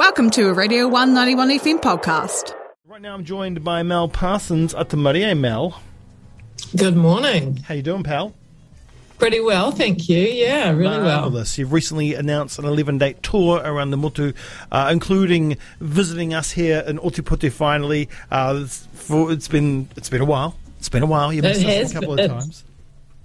Welcome to a Radio 191 FM podcast. Right now I'm joined by Mel Parsons at the Maria Mel. Good morning. How you doing, pal? Pretty well, thank you. Yeah, really well. Marvelous. You've recently announced an 11-date tour around the Motu, uh, including visiting us here in Otepoti. Finally, uh, for, it's been it's been a while. It's been a while. You've It missed us has, a couple but of times.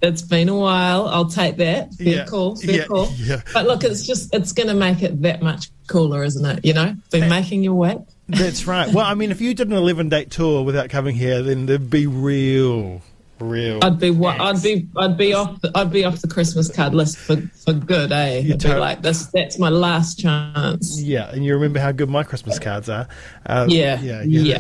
It's been a while. I'll take that. Fair Yeah, cool. Fair yeah, cool. yeah. But look, it's just it's going to make it that much cooler, isn't it? You know, been making your way. That's right. Well, I mean, if you did an 11-date tour without coming here, then there'd be real, real. I'd be wa- I'd be I'd be off the, I'd be off the Christmas card list for, for good, eh? You I'd be like this. That's my last chance. Yeah, and you remember how good my Christmas cards are. Uh, Yeah, yeah, yeah, yeah.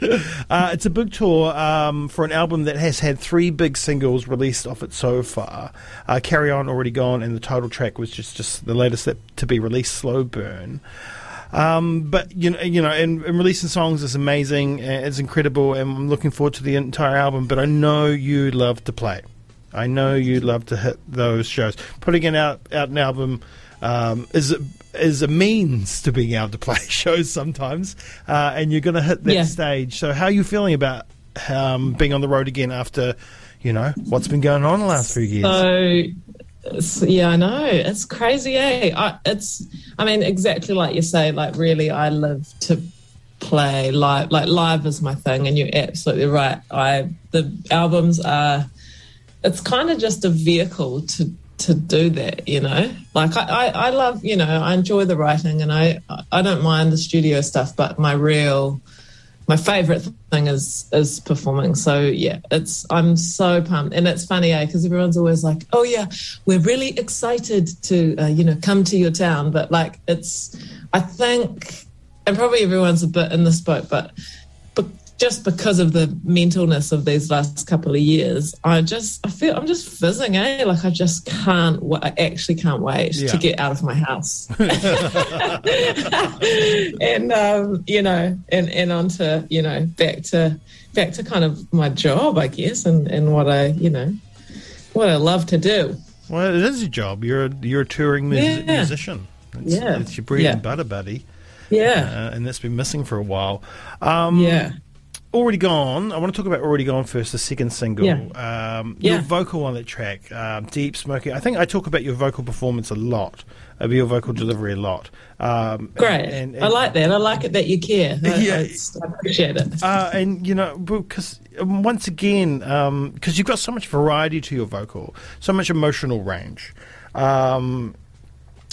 Uh, it's a big tour um, for an album that has had three big singles released off it so far. Uh, Carry On, Already Gone, and the title track was just, just the latest that, to be released, Slow Burn. Um, but you know, you know, and, and releasing songs is amazing. It's incredible, and I'm looking forward to the entire album. But I know you love to play. I know you love to hit those shows. Putting it out out an album um, is a, is a means to being able to play shows sometimes, uh, and you're going to hit that Yeah. stage. So, how are you feeling about um, being on the road again after you know what's been going on the last few years? So, yeah, I know it's crazy. Eh? I, it's, I mean, exactly like you say. Like, really, I live to play live. Like, live is my thing, and you're absolutely right. I the albums are. It's kind of just a vehicle to to do that, you know. Like, I, I, I love, you know, I enjoy the writing, and I I don't mind the studio stuff, but my real my favorite thing is is performing. So yeah, it's I'm so pumped, and it's funny, eh? Because everyone's always like, "Oh yeah, we're really excited to uh, you know come to your town," but like it's, I think, and probably everyone's a bit in this boat, but but just because of the mentalness of these last couple of years, I just I feel I'm just fizzing, eh? Like I just can't, I actually can't wait Yeah. to get out of my house. and um, you know, and and onto you know back to back to kind of my job, I guess, and and what I you know what I love to do. Well, it is a job. You're a, you're a touring mus- Yeah. musician. It's, Yeah. it's your bread Yeah. and butter, buddy, Yeah, uh, and that's been missing for a while. Um, yeah. Already Gone. I want to talk about Already Gone first, the second single. Yeah. Um, Your Yeah. vocal on that track, um, deep, smoky. I think I talk about your vocal performance a lot, of your vocal delivery a lot. Um, Great. And, and, I like that. I like it that you care. I, Yeah. I, I appreciate it. Uh, and you know, because once again, because you've got so much variety to your vocal, so much emotional range. Um,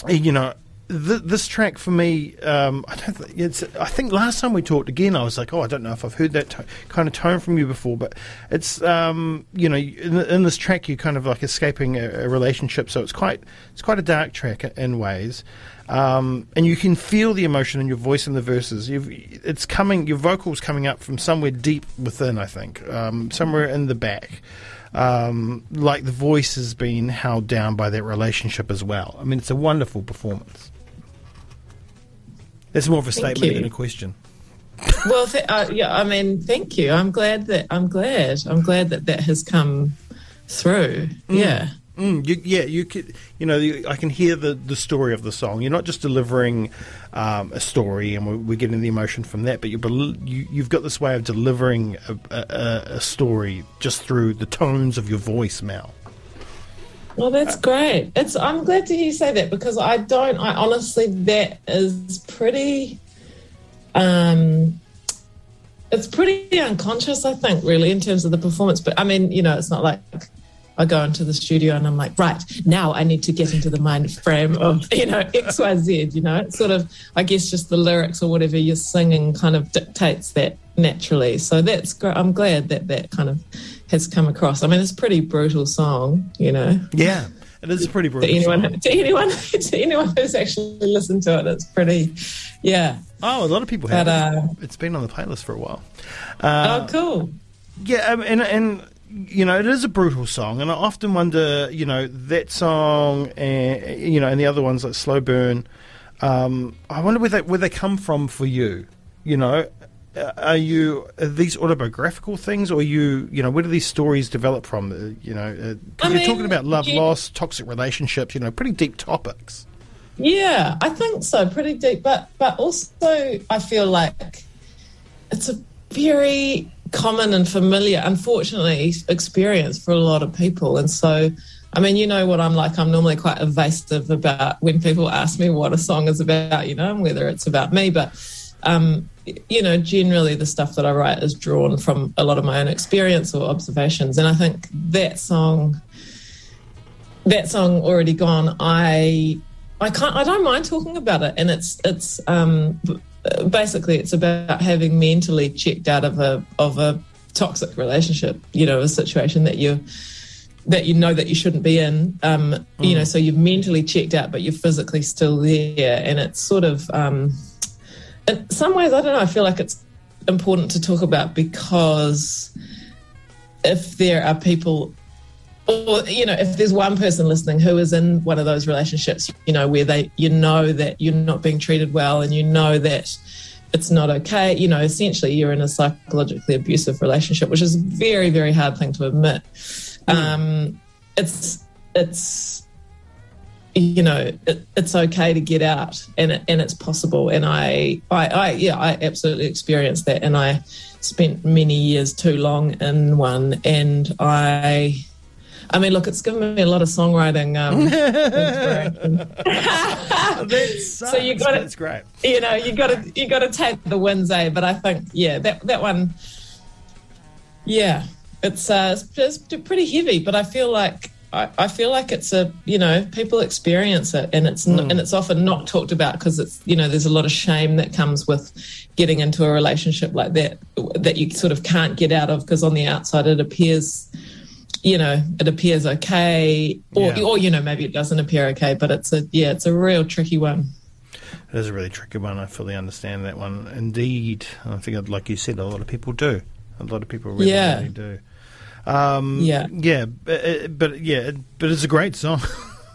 you know, th- this track for me, um, I don't. Th- it's. I think last time we talked again, I was like, oh, I don't know if I've heard that kind of tone from you before, but it's. Um, you know, in, in this track, you're kind of like escaping a, a relationship, so it's quite. It's quite a dark track in ways. Um, and you can feel the emotion in your voice in the verses. You've, it's coming, your vocals coming up from somewhere deep within. I think um, somewhere in the back, um, like the voice has been held down by that relationship as well. I mean, it's a wonderful performance. That's more of a Thank statement you. than a question. Well, th- uh, yeah. I mean, thank you. I'm glad that I'm glad. I'm glad that that has come through. Yeah. Mm, you, yeah, you could, you know, you, I can hear the, the story of the song. You're not just delivering um, a story, and we're, we're getting the emotion from that, but you, bel- you you've got this way of delivering a, a, a- a story just through the tones of your voice, Mal. Well, that's great. It's. I'm glad to hear you say that because I don't. I honestly, that is pretty. Um, it's pretty unconscious, I think, really, in terms of the performance. But I mean, you know, it's not like I go into the studio and I'm like, right now, I need to get into the mind frame of you know X, Y, Z. You know, it's sort of, I guess, just the lyrics or whatever you're singing kind of dictates that naturally. So that's great. I'm glad that that kind of has come across. I mean, it's a pretty brutal song, you know Yeah, it is a pretty to brutal. anyone song. to anyone to anyone who's actually listened to it. It's pretty, yeah. Oh, a lot of people have. But, uh, it's been on the playlist for a while. oh, cool. Yeah, um, and and you know it is a brutal song, and I often wonder, you know, that song, and you know, and the other ones like Slow Burn. Um, I wonder where they where they come from for you. You know, Uh, are you are these autobiographical things, or you you know where do these stories develop from? Uh, you know, because you're mean, talking about love, loss, toxic relationships. You know, pretty deep topics. Yeah, I think so. Pretty deep, but but also I feel like it's a very common and familiar, unfortunately, experience for a lot of people. And so, I mean, you know what I'm like. I'm normally quite evasive about when people ask me what a song is about, you know, and whether it's about me. But um, you know, generally the stuff that I write is drawn from a lot of my own experience or observations. And I think that song, that song already gone, I I can't I don't mind talking about it. And it's it's um basically it's about having mentally checked out of a of a toxic relationship, you know, a situation that you that you know that you shouldn't be in. Um, mm. you know, so you've mentally checked out but you're physically still there. And it's sort of um in some ways, I don't know. I feel like it's important to talk about because if there are people or you know if there's one person listening who is in one of those relationships you know where they you know that you're not being treated well and you know that it's not okay you know essentially you're in a psychologically abusive relationship which is a very very hard thing to admit mm. um, it's it's you know it, it's okay to get out and it, and it's possible and I, I I yeah I absolutely experienced that and I spent many years too long in one and I I mean, look, it's given me a lot of songwriting. Um, so you got That's great. You know, you got to you got to take the wins, eh? But I think, yeah, that that one, yeah, it's uh, it's pretty heavy. But I feel like I, I, feel like it's a you know people experience it and it's mm. and it's often not talked about because it's you know there's a lot of shame that comes with getting into a relationship like that that you sort of can't get out of because on the outside it appears you know it appears okay or yeah. or you know maybe it doesn't appear okay but it's a yeah it's a real tricky one it is a really tricky one I fully understand that one indeed I think like you said a lot of people do a lot of people really, yeah. really do um, yeah, yeah, but, uh, but yeah, but it's a great song.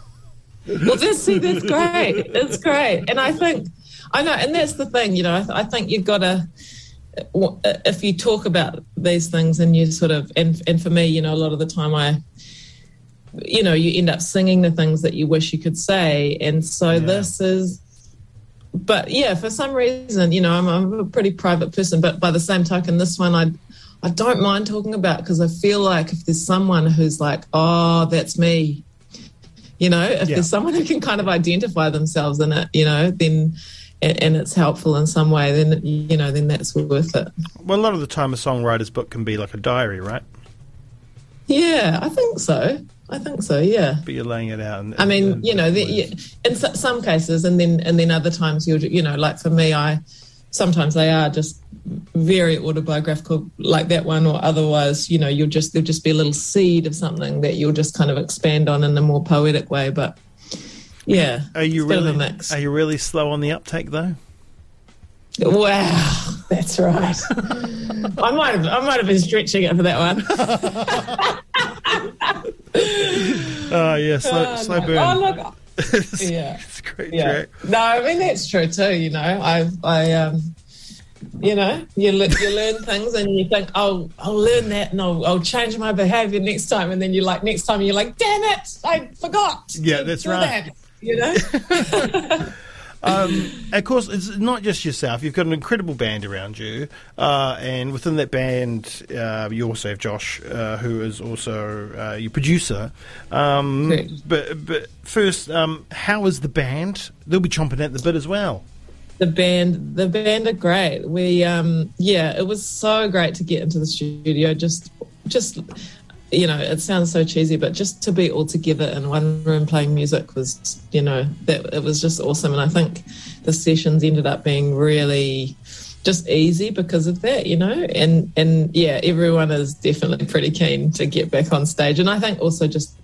well, this see, that's great. It's great, and I think I know, and that's the thing. You know, I, th- I think you've got to uh, uh, if you talk about these things and you sort of and and for me, you know, a lot of the time I you know, you end up singing the things that you wish you could say. And so yeah. this is but yeah, for some reason, you know, I'm, I'm, a pretty private person, but by the same token, this one I I don't mind talking about because I feel like if there's someone who's like, oh, that's me, you know, if yeah. there's someone who can kind of identify themselves in it, you know, then and it's helpful in some way, then you know, then that's worth it. Well, a lot of the time, a songwriter's book can be like a diary, right? Yeah, I think so. I think so. Yeah. But you're laying it out. I mean, you know, the, in some cases, and then and then other times, you you know, like for me, I sometimes they are just very autobiographical like that one or otherwise you know you'll just there'll just be a little seed of something that you'll just kind of expand on in a more poetic way but yeah are you really are you really slow on the uptake though? Wow that's right. I might have i might have been stretching it for that one. Oh yeah slow, uh, slow no. burn oh look it's, yeah, it's great yeah. Track. No, I mean that's true too. You know, I, I, um, you know, you you learn things and you think, oh, I'll learn that and I'll, I'll change my behaviour next time, and then you're like, next time you're like, damn it, I forgot. Yeah, that's right. That, you know. Um, of course, it's not just yourself. You've got an incredible band around you, uh, and within that band, uh, you also have Josh, uh, who is also uh, your producer. Um, but but first, um, how is the band? They'll be chomping at the bit as well. The band, the band are great. We, um, yeah, it was so great to get into the studio. Just, just you know, it sounds so cheesy, but just to be all together in one room playing music was, you know, that it was just awesome. And I think the sessions ended up being really just easy because of that, you know. And and yeah, everyone is definitely pretty keen to get back on stage. And I think also just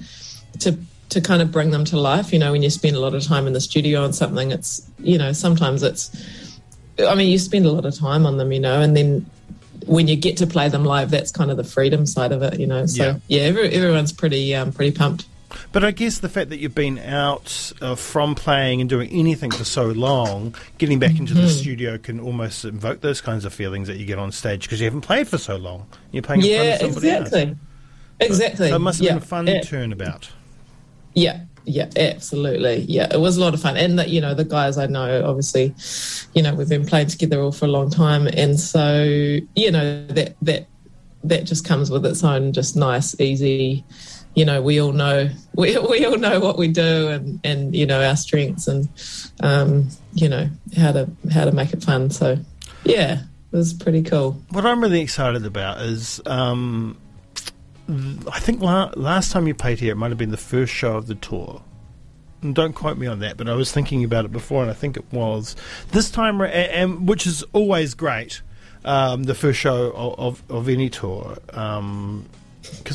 to to kind of bring them to life, you know, when you spend a lot of time in the studio on something, it's you know, sometimes it's I mean, you spend a lot of time on them, you know, and then when you get to play them live, that's kind of the freedom side of it, you know. So yeah, yeah every, everyone's pretty um, pretty pumped. But I guess the fact that you've been out uh, from playing and doing anything for so long, getting back into mm-hmm. the studio can almost invoke those kinds of feelings that you get on stage because you haven't played for so long. You're playing yeah, in front of somebody exactly. else. Exactly. So, so it must have yeah. been a fun yeah. turnabout. Yeah, yeah, absolutely. Yeah, it was a lot of fun. And that, you know, the guys I know, obviously, you know, we've been playing together all for a long time. And so, you know, that, that, that just comes with its own just nice, easy, you know, we all know, we, we all know what we do and, and, you know, our strengths and, um, you know, how to, how to make it fun. So yeah, it was pretty cool. What I'm really excited about is, um, I think la- last time you played here, it might have been the first show of the tour. And don't quote me on that, but I was thinking about it before, and I think it was this time, and, and which is always great. Um, the first show of, of, of any tour, because um,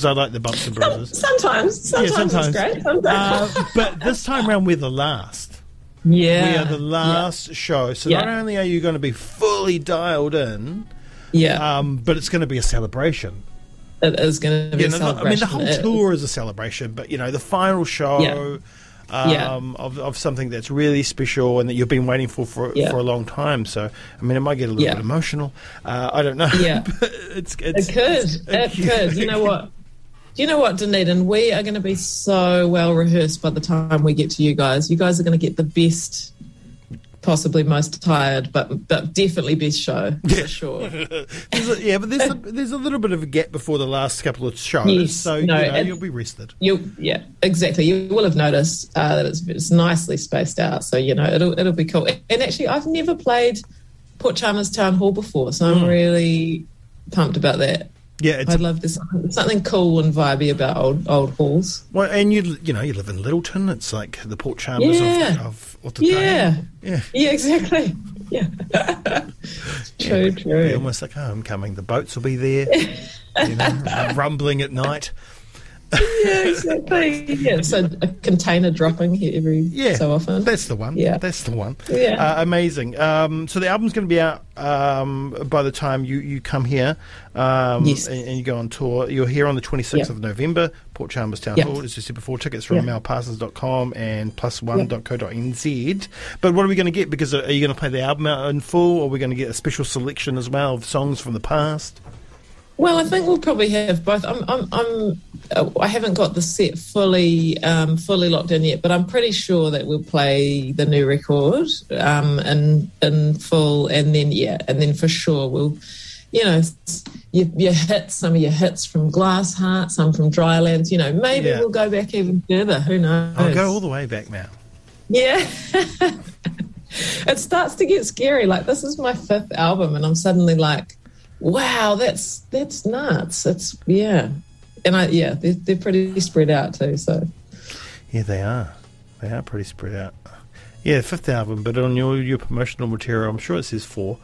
I like the bumps and bruises. Sometimes, sometimes, yeah, sometimes. it's great. Sometimes. Uh, but this time around, we're the last. Yeah, we are the last yeah. show. So yeah. not only are you going to be fully dialed in, yeah, um, but it's going to be a celebration it is going to be. Yeah, no, I mean, the whole tour is a celebration, but you know, the final show. Yeah. Um, yeah. Of, of something that's really special and that you've been waiting for for, yeah. for a long time. So, I mean, it might get a little yeah. bit emotional. Uh, I don't know. Yeah, it's, it's, it could. it could. You know what? you know what, Dunedin? We are going to be so well rehearsed by the time we get to you guys. You guys are going to get the best possibly most tired, but but definitely best show yeah. for sure. a, yeah, but there's a, there's a little bit of a gap before the last couple of shows, yes, so no, you know, you'll be rested. You yeah, exactly. You will have noticed uh, that it's, it's nicely spaced out, so you know it'll it'll be cool. And actually, I've never played Port Chalmers Town Hall before, so I'm mm. really pumped about that. Yeah, I'd love this something cool and vibey about old old halls. Well, and you you know you live in Lyttelton. It's like the Port Chalmers yeah. of, of yeah. yeah, yeah, exactly. Yeah, true, yeah, true. Almost like oh, homecoming. The boats will be there, you know, rumbling at night yeah, exactly. Yeah, so a container dropping here every yeah, so often. That's the one. Yeah, that's the one. Yeah, uh, amazing. Um, so the album's going to be out um, by the time you, you come here. Um, yes. and, and, you go on tour. You're here on the 26th yep. of November, Port Chalmers Town yep. Hall. As you said before, tickets from yep. melparsons.com and plus1.co.nz. But what are we going to get? Because are you going to play the album out in full, or are we going to get a special selection as well of songs from the past? Well, I think we'll probably have both. I'm, I'm, I'm uh, I haven't got the set fully, um, fully locked in yet, but I'm pretty sure that we'll play the new record um, in in full, and then yeah, and then for sure we'll, you know, you, you hit some of your hits from Glass Heart, some from Drylands. You know, maybe yeah. we'll go back even further. Who knows? I'll go all the way back now. Yeah. it starts to get scary. Like this is my fifth album, and I'm suddenly like wow, that's that's nuts. That's yeah, and I yeah, they're, they're pretty spread out too. So yeah, they are. They are pretty spread out. Yeah, fifth album, but on your your promotional material, I'm sure it says four.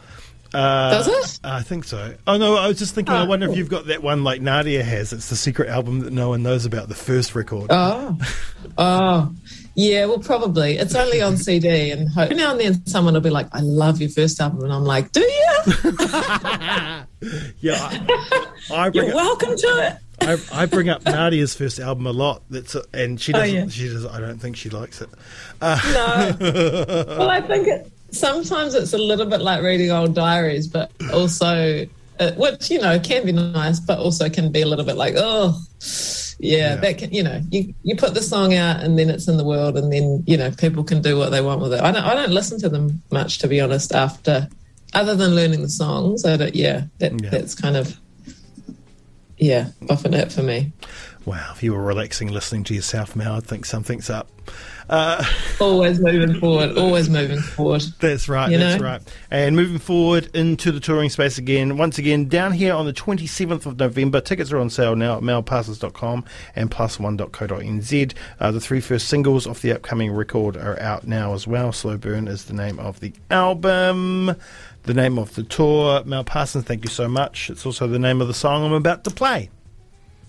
Uh, Does it? I think so. Oh no, I was just thinking. Oh, I wonder cool. if you've got that one like Nadia has. It's the secret album that no one knows about. The first record. Oh, oh, yeah, well, probably. It's only on CD, and hope, now and then someone will be like, "I love your first album," and I'm like, "Do you?" yeah, I, I You're up, welcome to it. I, I, bring up Nadia's first album a lot. That's and she oh, doesn't. Oh, yeah. She does. I don't think she likes it. Uh, no. well, I think it, sometimes it's a little bit like reading old diaries, but also, uh, which you know can be nice, but also can be a little bit like, oh yeah, yeah, that can, you know, you, you put the song out and then it's in the world and then, you know, people can do what they want with it. I don't, I don't listen to them much, to be honest, after, other than learning the songs. I don't, yeah, that, yeah. that's kind of, yeah, often it for me. Wow, if you were relaxing listening to yourself now, I'd think something's up. Uh, always moving forward, always moving forward. That's right, that's know? right. And moving forward into the touring space again, once again, down here on the 27th of November. Tickets are on sale now at melparsons.com and plus1.co.nz. Uh, the three first singles off the upcoming record are out now as well. Slow Burn is the name of the album. The name of the tour, Mel Parsons, thank you so much. It's also the name of the song I'm about to play.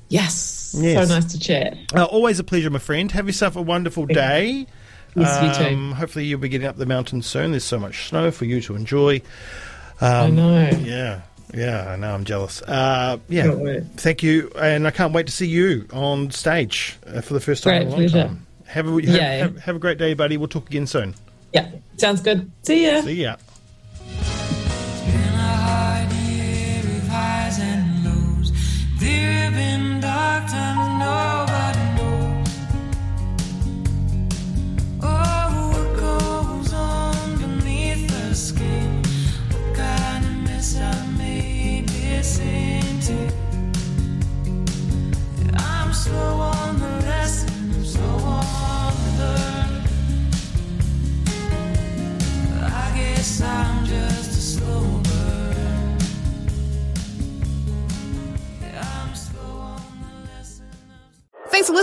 Yes. yes. So nice to chat. Uh, always a pleasure, my friend. Have yourself a wonderful day. Yes, um, you too. Hopefully, you'll be getting up the mountain soon. There's so much snow for you to enjoy. Um, I know. Yeah. Yeah, I know. I'm jealous. Uh, yeah, thank you, and I can't wait to see you on stage uh, for the first time great in a long pleasure. time. Have a have, yeah. have, have, a great day, buddy. We'll talk again soon. Yeah, sounds good. See ya. See ya. Thanks